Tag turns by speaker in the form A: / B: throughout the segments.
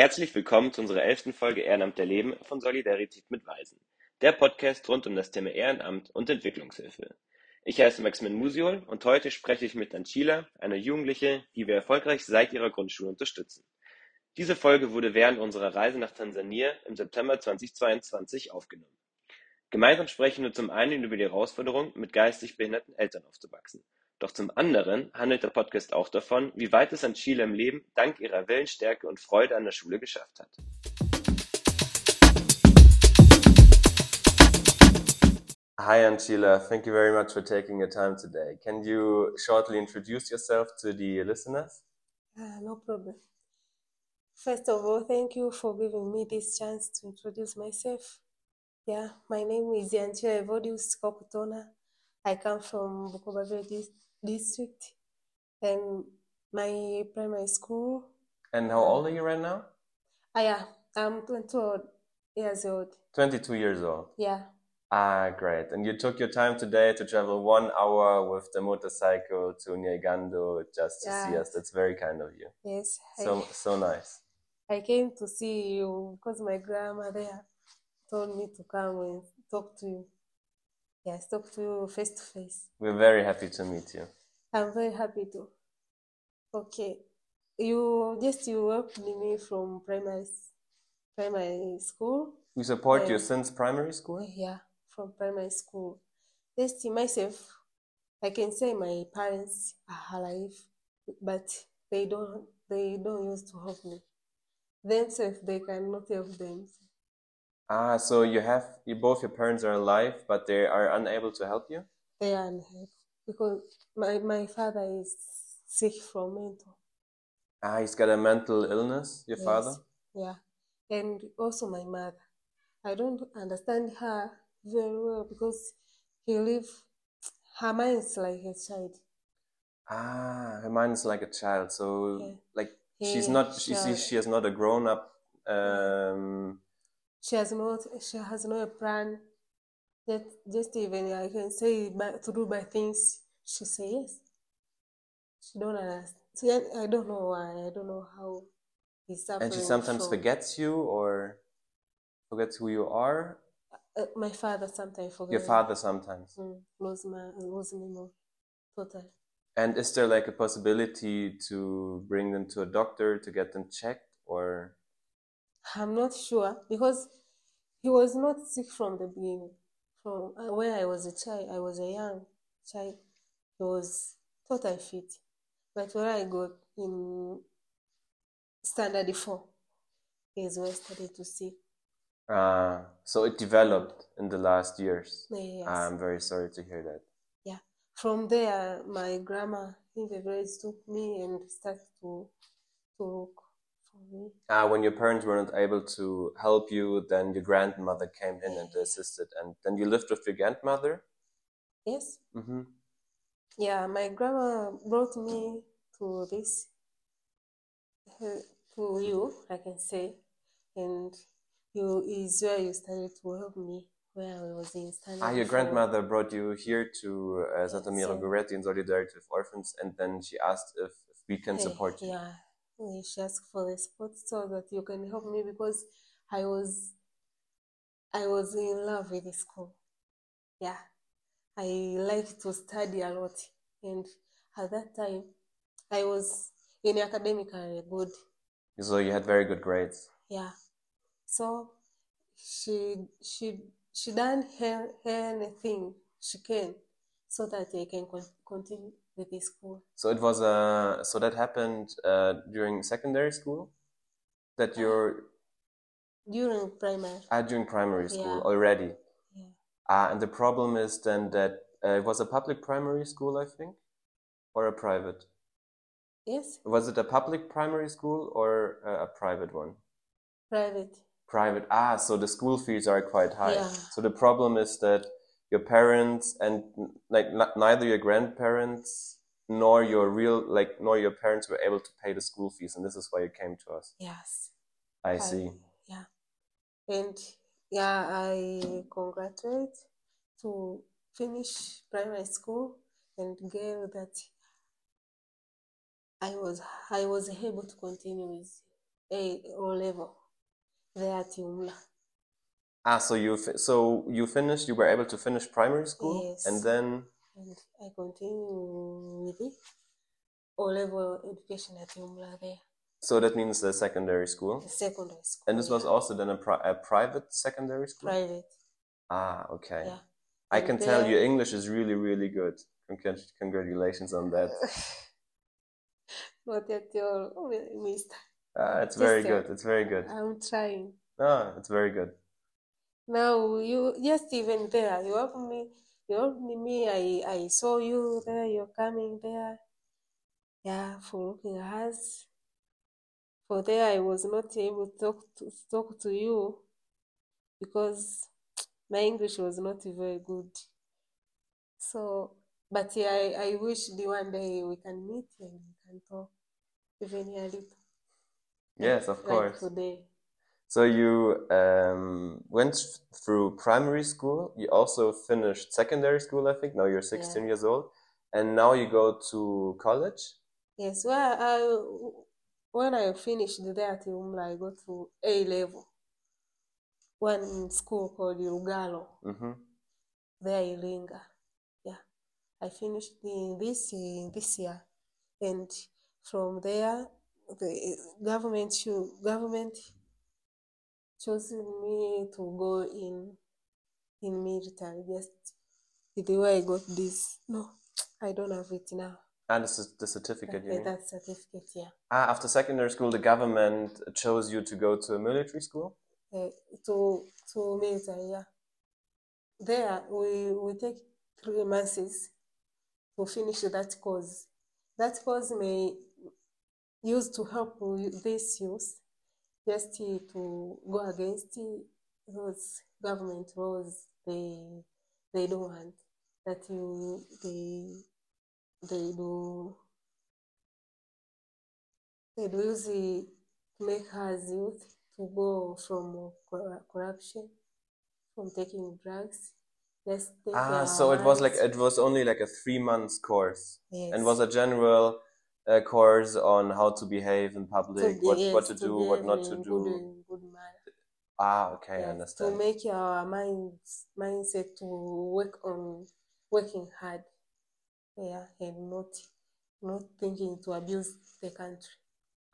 A: Herzlich willkommen zu unserer elften Folge Ehrenamt der Leben von Solidarität mit Waisen, der Podcast rund um das Thema Ehrenamt und Entwicklungshilfe. Ich heiße Maximin Musiol und heute spreche ich mit Anchila, einer Jugendliche, die wir erfolgreich seit ihrer Grundschule unterstützen. Diese Folge wurde während unserer Reise nach Tansania im September 2022 aufgenommen. Gemeinsam sprechen wir zum einen über die Herausforderung, mit geistig behinderten Eltern aufzuwachsen doch zum anderen handelt der Podcast auch davon, wie weit es Anchila im Leben dank ihrer Willensstärke und Freude an der Schule geschafft hat. Hi Anchila, thank you very much for taking your time today. Can you shortly introduce yourself to the listeners?
B: Uh, no problem. First of all, thank you for giving me this chance to introduce myself. Yeah, my name is Yanchila Evodius Kokutona. I come from Bukoba district and my primary school.
A: And how old are you right now?
B: Ah, yeah, I'm 22 years old.
A: 22 years old?
B: Yeah.
A: Ah, great. And you took your time today to travel one hour with the motorcycle to Nyegando just to see us. That's very kind of you.
B: Yes.
A: So, I, so nice.
B: I came to see you because my grandmother told me to come and talk to you. Yes, talk to you face to face.
A: We're very happy to meet you.
B: I'm very happy to. Okay, you just you with me from primary primary school.
A: We support you since primary school.
B: Yeah, from primary school. Just myself, I can say my parents are alive, but they don't they don't used to help me. Themselves, they cannot help them.
A: Ah, so you have you both your parents are alive, but they are unable to help you.
B: They are unable because my my father is sick from mental.
A: Ah, he's got a mental illness. Your
B: Yes.
A: father.
B: Yeah, and also my mother. I don't understand her very well because he live. Her mind is like a child.
A: Ah, her mind is like a child. So
B: Yeah.
A: like she's not. She she is not a grown up. Um,
B: She has not. She has no plan. That just even I can say by, to do by things. She say yes. She don't understand. So I, I don't know why. I don't know how he's suffering.
A: and she sometimes
B: from.
A: forgets you or forgets who you are.
B: Uh, my father sometimes forgets
A: Your father sometimes.
B: Mm, lose my lose memory. Totally.
A: And is there like a possibility to bring them to a doctor to get them checked or?
B: I'm not sure because he was not sick from the beginning. From uh, when I was a child, I was a young child. He was totally fit, but when I got in standard four, is when I started to see.
A: Uh, so it developed in the last years.
B: Yes.
A: I'm very sorry to hear that.
B: yeah. From there, my grandma in the village took me and started to to look for me.
A: Uh, when your parents were not able to help you, then your grandmother came in and assisted, and then you lived with your grandmother.
B: Yes.
A: Mm-hmm.
B: Yeah, my grandma brought me to this, to you, I can say, and you is where you started to help me where I was in standard.
A: Ah, your grandmother brought you here to uh, Santa
B: Maria.
A: Goretti in solidarity with orphans, and then she asked if, if we can
B: Eh,
A: support you.
B: Yeah, She asked for the support so that you can help me because I was, I was in love with the school. Yeah, I like to study a lot, and at that time, I was in academically good.
A: So you had very good grades.
B: Yeah. So she she she done her, anything she can so that I can con- continue with the school.
A: So it was uh, so that happened uh, during secondary school. That you're
B: During primary.
A: uh, during primary school
B: Yeah.
A: already.
B: Yeah.
A: Uh, and the problem is then that uh, it was a public primary school, I think, or a private.
B: Yes,
A: Was it a public primary school or uh, a private one?
B: private.
A: Private. Ah, so the school fees are quite high.
B: Yeah.
A: So the problem is that your parents and like n- neither your grandparents nor your real like nor your parents were able to pay the school fees, and this is why you came to us.
B: Yes.
A: I
B: I-
A: see.
B: yeah. And yeah, I congratulate to finish primary school and get that I was I was able to continue with A O level there at Umla.
A: Ah, so you so you finished. You were able to finish primary school,
B: Yes.
A: and then
B: And I continue with the O level education at Umla there,
A: so that means the secondary school.
B: the secondary school.
A: And this was also then a, pri- a private secondary school.
B: private.
A: Ah, okay.
B: Yeah.
A: I
B: And
A: can tell your English is really, really good. Congrat- Congratulations on that.
B: Not at all, Mister.
A: Ah, it's very
B: Just, uh,
A: good. It's very good.
B: I'm trying.
A: Ah, it's very good.
B: Now you just even there, you help me. You helped me. I I saw you there. You're coming there. Yeah, for looking at us. For there, I was not able to talk to talk to you because my English was not very good. So, but yeah, I, I wish the one day we can meet and we can talk even a little.
A: Yes, of
B: like
A: course.
B: today.
A: So you um, went through primary school. You also finished secondary school, I think. Now you're 16
B: Yeah.
A: years old, and now you go to college.
B: Yes, well, I, when I finished there at I got to A level. One school called Lugalo,
A: hmm
B: there in Iringa. Yeah, I finished in this in this year, and from there, the government government chose me to go in in military. Just the way I got this. No, I don't have it now.
A: And this is the certificate you mean?
B: that certificate, yeah.
A: Ah, after secondary school, the government chose you to go to a military school.
B: uh, to to military, yeah. There we we take three months to finish that course. That course may use to help this youth just to go against those government laws they they don't want that you they they do they do use it to make us youth to go from corruption, from taking drugs. Just take
A: Ah, so it was like it was only like a three months course,
B: yes.
A: and was a general uh, course on how to behave in public, what what to
B: to
A: do, what not to do.
B: Good, good.
A: Ah, okay, I
B: understand. to make your minds mindset to work on working hard, yeah, and not not thinking to abuse the country.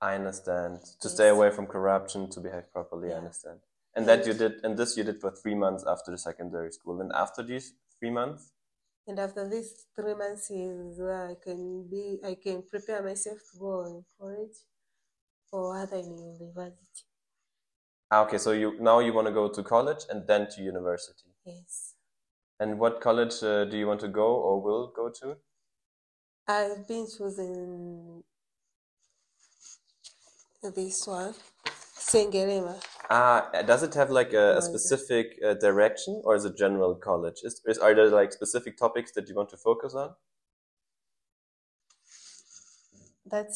A: I understand. To
B: Yes.
A: stay away from corruption, to behave properly, I understand. And that you did, and this you did for three months after the secondary school. And after these three months,
B: And after these three months is where I can be, I can prepare myself to go in college or other in university.
A: ah, okay, so you now you want to go to college and then to university.
B: Yes,
A: And what college uh, do you want to go or will go to?
B: I've been choosing this one, Sengerema.
A: Ah, does it have like a, a specific uh, direction or is it general college? Is, is are there like specific topics that you want to focus on?
B: That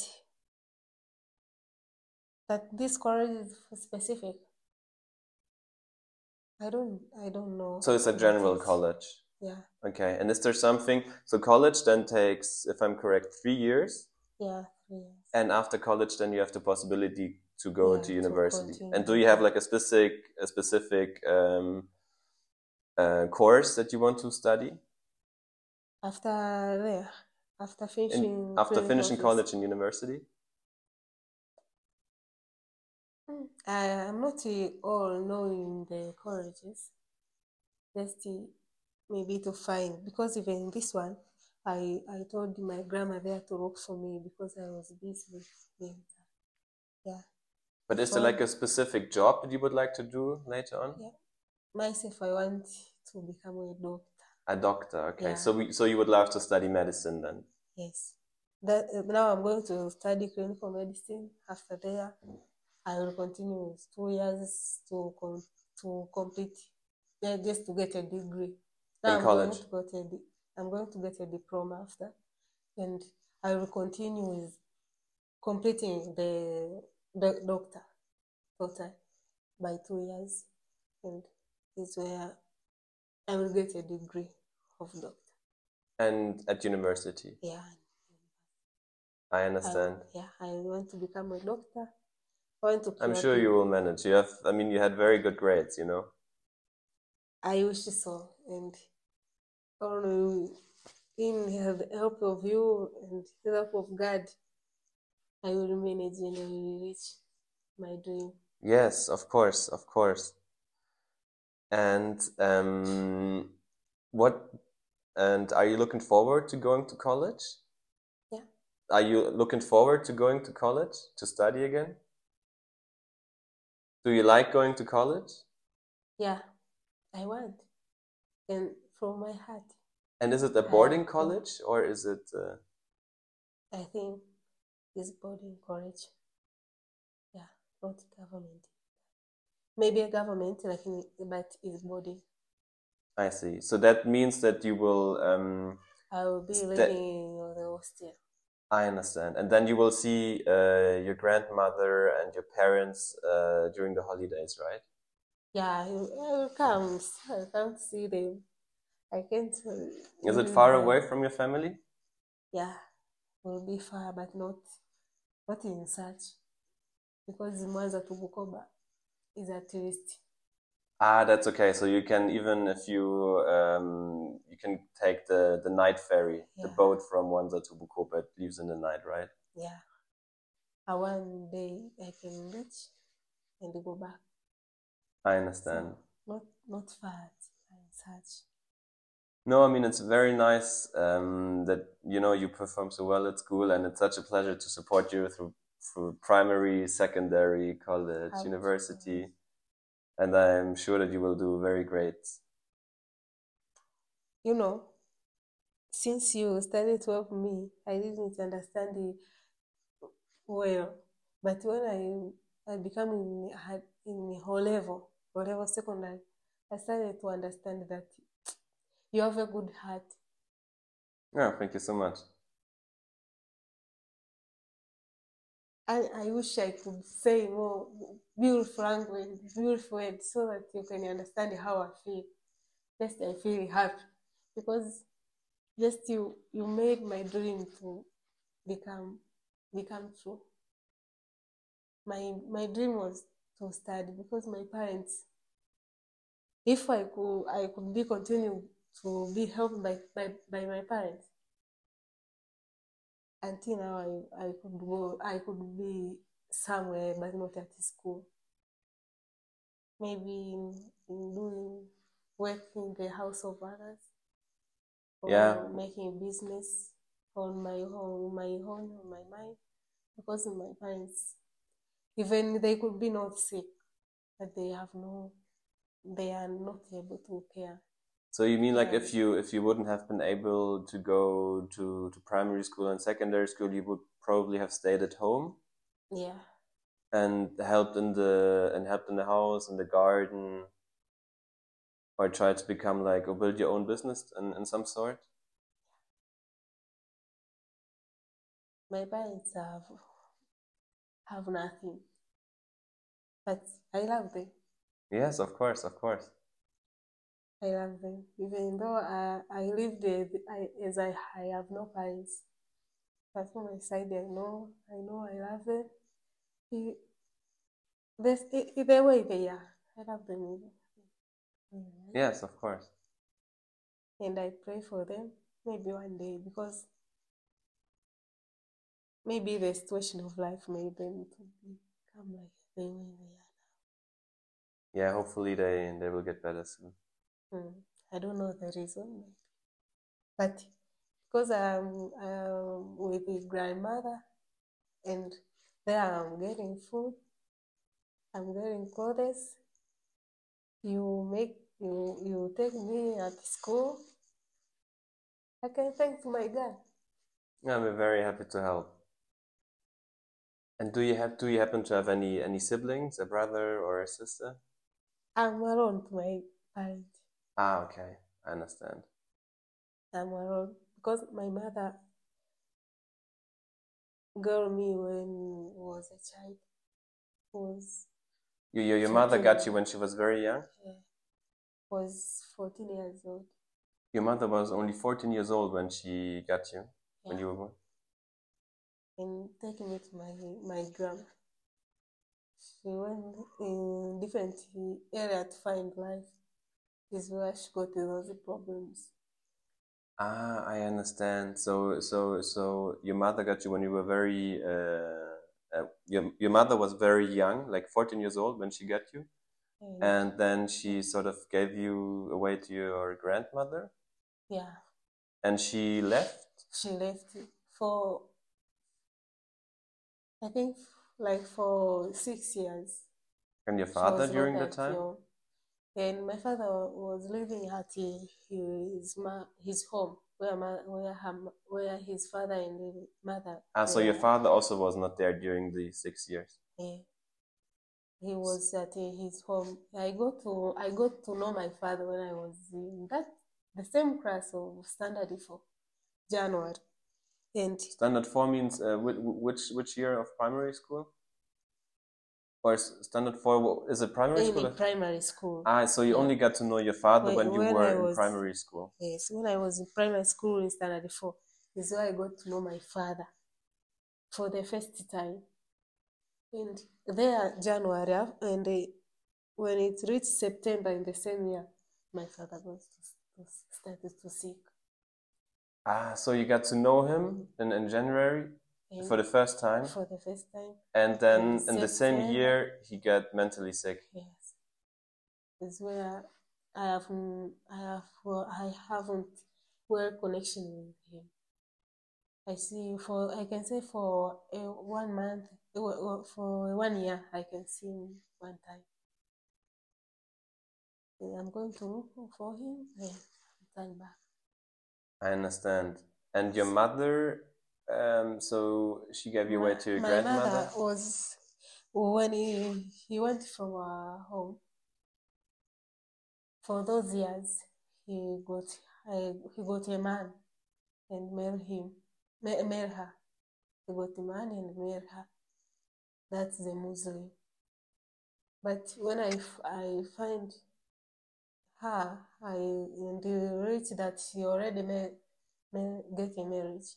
B: that this college is specific. I don't, I don't know.
A: So it's a general college.
B: Yeah,
A: Okay, and is there something? So college then takes, if I'm correct, three years,
B: yeah, three years.
A: and after college, then you have the possibility to go
B: Yeah,
A: to
B: to
A: university. And do you have like a specific, a specific um, uh, course that you want to study
B: After there, after
A: in,
B: finishing
A: after finishing
B: office.
A: college and university?
B: Mm, I am not all knowing the colleges. Just maybe to find because even this one, I I told my grandmother to look for me because I was busy with. Yeah,
A: But is there like a specific job that you would like to do later on?
B: Yeah. myself, I want to become a doctor.
A: A doctor, okay.
B: Yeah.
A: So we, so you would love to study medicine then?
B: Yes. That now I'm going to study clinical medicine. After there, I will continue two years to com- to complete, yeah, just to get a degree. Now
A: In
B: I'm
A: college?
B: going to get a I'm going to get a diploma after, and I will continue with completing the the doctor total by two years, and is where I will get a degree of doctor.
A: And at university,
B: Yeah.
A: I
B: I,
A: understand.
B: yeah, I want to become a doctor I want to
A: I'm sure you will manage. You have, I mean, you had very good grades, you know.
B: I wish so, and only in the help of you and the help of God, I will manage and I will reach my dream.
A: Yes, of course, of course. And um, what? And are you looking forward to going to college?
B: Yeah.
A: Are you looking forward to going to college to study again? Do you like going to college?
B: Yeah, I want, and from my heart,
A: And is it a boarding college or is it? Uh,
B: I think is boarding college. Yeah, not government. Maybe a government, like in, but it's body
A: I see. So that means that you will. Um,
B: I will be living in the hostel.
A: I understand. And then you will see uh, your grandmother and your parents uh, during the holidays, right?
B: Yeah, I will, I come. I can't see them. I can't. uh,
A: Is it far away from your family?
B: Yeah, will be far, but not not in such because Mwanza to Bukoba is at least
A: Ah, that's okay. So you can even if you um, you can take the the night ferry, the boat from Mwanza to Bukoba. It leaves in the night, right?
B: yeah. A one day I can reach and go back.
A: I understand.
B: Not not far in such.
A: No, I mean it's very nice um, that you know you perform so well at school, and it's such a pleasure to support you through through primary, secondary, college, university, and I'm sure that you will do very great.
B: You know, since you started to help me, I didn't understand it well. But when I I become in in whole level, level secondary, I started to understand that you have a good heart.
A: Yeah, thank you so much.
B: I, I wish I could say more beautiful language, beautiful words, so that you can understand how I feel. Just I feel happy because just you you made my dream to become become true. My my dream was to study because my parents, if I could I could be continue to be helped by by, by my parents, until now I, I could go I could be somewhere but not at school. Maybe in, in doing work in the house of others. Or
A: Yeah.
B: making business on my own my own on my mind. Because my parents even they could be not sick, but they have no they are not able to care.
A: So you mean like if you if you wouldn't have been able to go to to primary school and secondary school, you would probably have stayed at home
B: Yeah.
A: and helped in the and helped in the house in the garden, or tried to become like or build your own business in, in some sort.
B: My parents have have nothing. But I love them.
A: Yes, of course, of course.
B: I love them. Even though I, I live there I, as I, I have no parents. But from my side, I know, I know I love them. This, i- i- the way they are, I love them. Mhm.
A: Yes, of course.
B: And I pray for them maybe one day because maybe the situation of life made them to become like they are.
A: Yeah, hopefully they they will get better soon.
B: Hmm. I don't know the reason, but because I'm, I'm with his grandmother and there I'm getting food, I'm getting clothes. You make you you take me at school. I can thank my God.
A: I'm very happy to help. And do you have do you happen to have any any siblings, a brother or a sister?
B: I'm alone to my parents.
A: Ah, okay, I understand.
B: I'm because my mother got me when I was a child. Was
A: You, your, your mother got you when she was very young?
B: uh, was 14 years old.
A: Your mother was only 14 years old when she got you, when you were born?
B: and taking me to my my grandma. she went in different area to find life. Is where she got those problems.
A: Ah, I understand. So, so, so your mother got you when you were very, uh, uh, your your mother was very young, like 14 years old when she got you,
B: And,
A: and then she sort of gave you away to your grandmother,
B: yeah,
A: and she left.
B: she left for I think like for six years.
A: And your father during the
B: that
A: time?
B: young. And my father was living at his his home where ma- where her, where his father and mother.
A: Ah, so your father also was not there during the six years.
B: Yeah. He was at his home. I got to I got to know my father when I was in that the same class of standard four, January, and
A: Standard four means uh, which which year of primary school? Or standard four is it primary school?
B: in
A: or-
B: primary school.
A: Ah, so you
B: Yeah.
A: only got to know your father
B: When-
A: when you
B: when
A: were
B: I
A: in primary school.
B: Yes, when I was in primary school in standard four, is where I got to know my father for the first time. And there, January, and uh, when it reached September in the same year, my father was to, to started to sick.
A: Ah, so you got to know him in, in January
B: And
A: for the first time,
B: for the first time,
A: and then
B: in
A: in the same year he got mentally sick.
B: yes, is where I have I have well, I haven't well connection with him. I see for I can say for a one month uh, for one year I can see him one time. And I'm going to look for him and turn back.
A: I understand. And your mother, um, so she gave you away to your
B: my
A: grandmother.
B: mother was when he, he went from our home for those years he got I, he got a man and married him ma- married her. He got a man and married her. That's the Muslim. But when I, I find her I and reach that she already ma- ma- get a marriage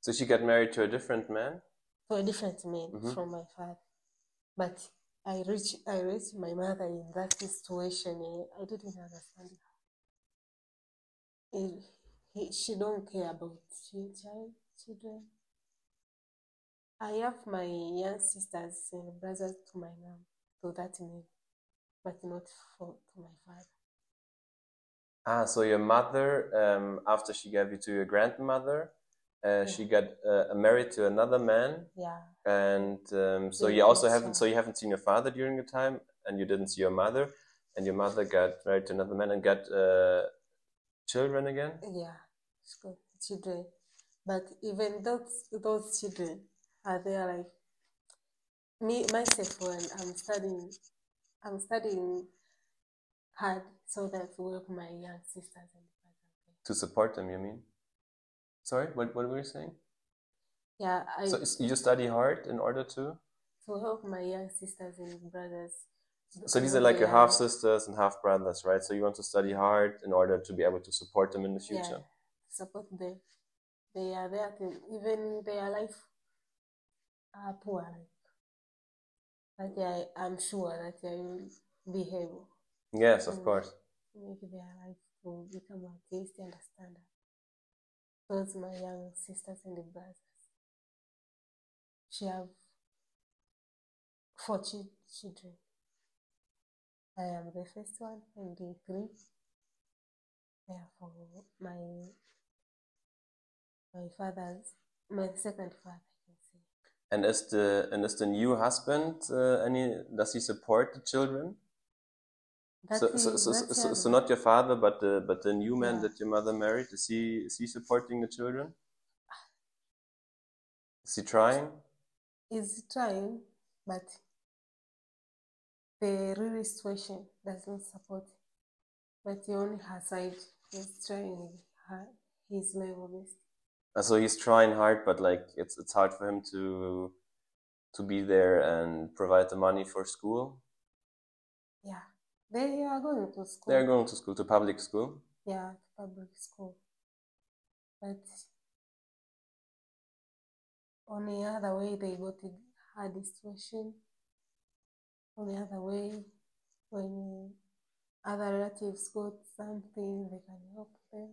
A: So she got married to a different man.
B: to a different man
A: Mhm.
B: from my father. But I reached I reached my mother in that situation. eh, I didn't understand her. Eh, he, she don't care about chi- child children. I have my young sisters and brothers to my mom to that man, but not for to my father.
A: Ah, so your mother, um, after she gave you to your grandmother, uh, she got uh, married to another man,
B: Yeah,
A: and um, so
B: Yeah,
A: you also haven't, so you haven't seen your father during the time, and you didn't see your mother, and your mother got married to another man and got uh, children again.
B: yeah, it's good children. But even those those children are there like me myself when I'm studying I'm studying hard so that to help my young sisters and brothers.
A: To support them, you mean? Sorry, what what were you saying?
B: Yeah, I
A: So you study hard in order to.
B: to help my young sisters and brothers.
A: So these are like
B: they
A: your half sisters and half brothers, right? So you want to study hard in order to be able to support them in the future.
B: yeah, support them. They are there to even their life are poor. Like, that I, I'm sure that they will be able
A: Yes, of
B: Mm.
A: course.
B: make their life to become at least understand. Those my young sisters and brothers. She have four chi- children. I am the first one and the three. Therefore, my my father's my second father.
A: And is the and is the new husband uh, any? Does he support the children? So so, so, so, so not your father, but the but the new man
B: Yeah.
A: that your mother married. Is he is he supporting the children? Is he trying?
B: is he trying, but the real situation does not support. But on her side, he's trying her, his level best.
A: Uh, So he's trying hard, but like it's it's hard for him to to be there and provide the money for school.
B: Yeah, they are going to school.
A: They're going to school to public school.
B: Yeah, to public school. But on the other way, they got a hard situation. on the other way, when other relatives got something, they can help them.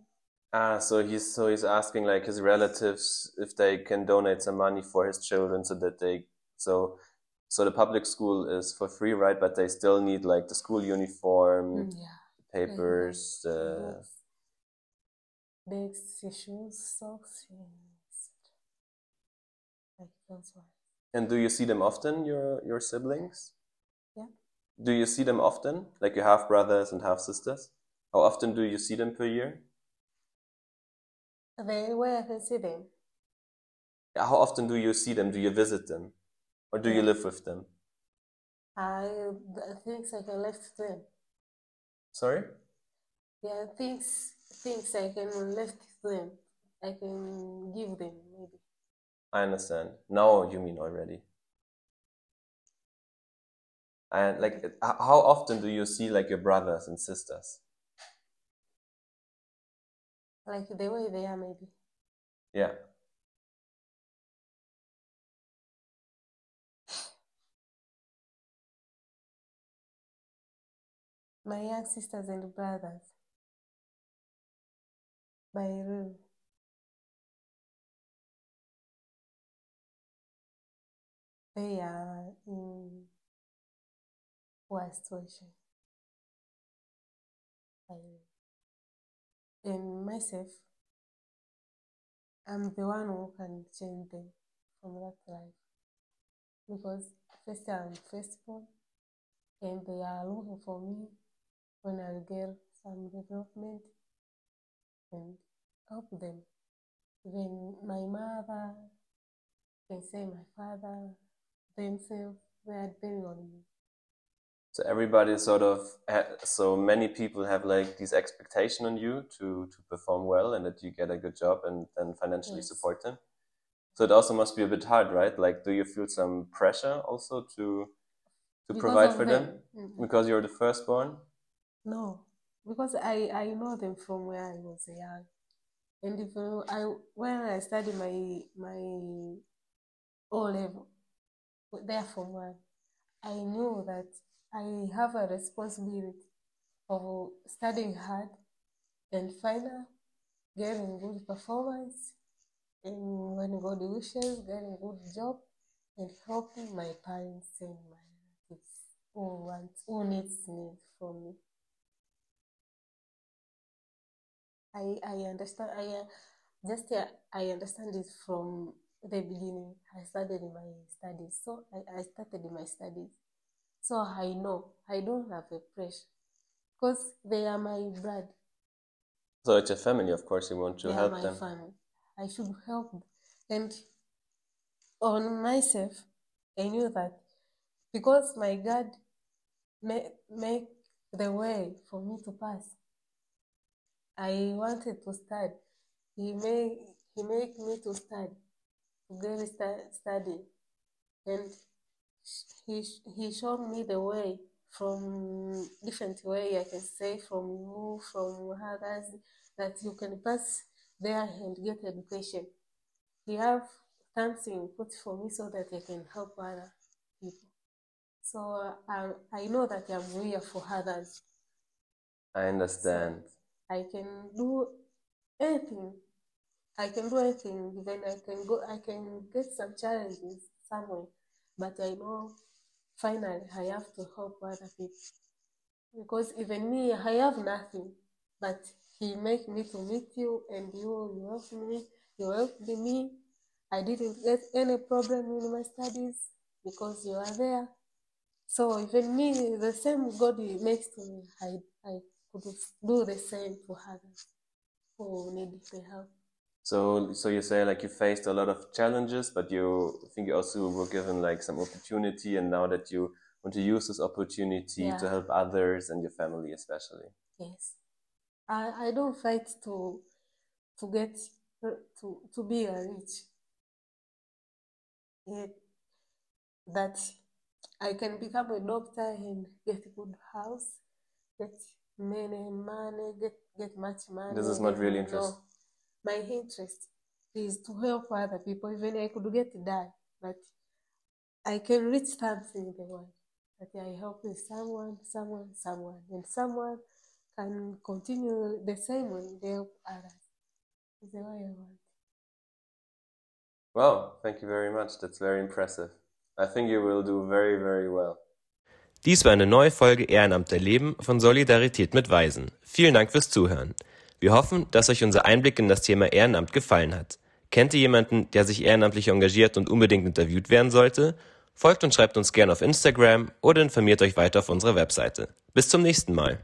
A: Ah, so he's so he's asking like his relatives if they can donate some money for his children so that they so so the public school is for free, right? But they still need like the school uniform,
B: Mm, yeah.
A: papers,
B: Like,
A: the
B: books, bags, shoes, socks, and like those ones.
A: and do you see them often, your your siblings?
B: Yeah.
A: Do you see them often? Like your half brothers and half sisters? How often do you see them per year?
B: The way I see them,
A: How often do you see them? Do you visit them? Or do you live with them?
B: I the things I can left them.
A: Sorry?
B: Yeah, things things I can left them. I can give them maybe.
A: I understand. Now you mean already. And like, how often do you see like your brothers and sisters?
B: Like the way they are maybe.
A: Yeah.
B: My young sisters and brothers. Rule. They are in poor situation. And myself, I'm the one who can change them from that life. Because first I'm firstborn, and they are looking for me when I get some development and help them. Then my mother, can say my father, themselves, they are depending on me.
A: So everybody sort of, so many people have like this expectation on you to to perform well and that you get a good job and then financially
B: Yes.
A: support them. So it also must be a bit hard, right? Like, do you feel some pressure also to to
B: Because
A: provide for them
B: Mm.
A: because you're the firstborn?
B: No, because I, I know them from where I was young. And uh, I when I studied my my O level, there from one, I knew that I have a responsibility of studying hard and final, getting good performance, and when God wishes, getting good job, and helping my parents and my relatives who want who needs need from me. I I understand. I uh, just uh, I understand it from the beginning. I started in my studies, so I, I started in my studies, so I know I don't have a pressure because they are my blood.
A: So it's a family, of course, you want to
B: they are
A: help
B: my
A: them.
B: family. I should help them. And on myself, I knew that because my God ma- make the way for me to pass. I wanted to study. He made he make me to study, stu- study, and he he showed me the way from different way. I can say from you, from others, that you can pass there and get education. He have something put for me so that I can help other people. So uh, I I know that I'm here for others.
A: I understand.
B: I can do anything. I can do anything. Even I can go. I can get some challenges somewhere, but I know finally I have to help other people because even me, I have nothing, but He make me to meet you, and you you help me. You helped me. I didn't get any problem in my studies because you are there. So even me, the same God makes to me, I I could do the same for others who need the help.
A: So, so you say like you faced a lot of challenges, but you I think you also were given like some opportunity, and now that you want to use this opportunity to help others and your family especially.
B: Yes, I I don't fight to to get to to be a rich. Yet that I can become a doctor and get a good house, get many money, get get much money.
A: This is not really interest.
B: No, my interest is to help other people. Even I could get die, but I can reach something in the world. that I help someone, someone, someone, and someone can continue the same way they help others. Is the way I want.
A: Wow, thank you very much. That's very impressive. I think you will do very, very well. Dies war eine neue Folge Ehrenamt erleben von Solidarität mit Waisen. Vielen Dank fürs Zuhören. Wir hoffen, dass euch unser Einblick in das Thema Ehrenamt gefallen hat. Kennt ihr jemanden, der sich ehrenamtlich engagiert und unbedingt interviewt werden sollte? Folgt und schreibt uns gerne auf Instagram oder informiert euch weiter auf unserer Webseite. Bis zum nächsten Mal.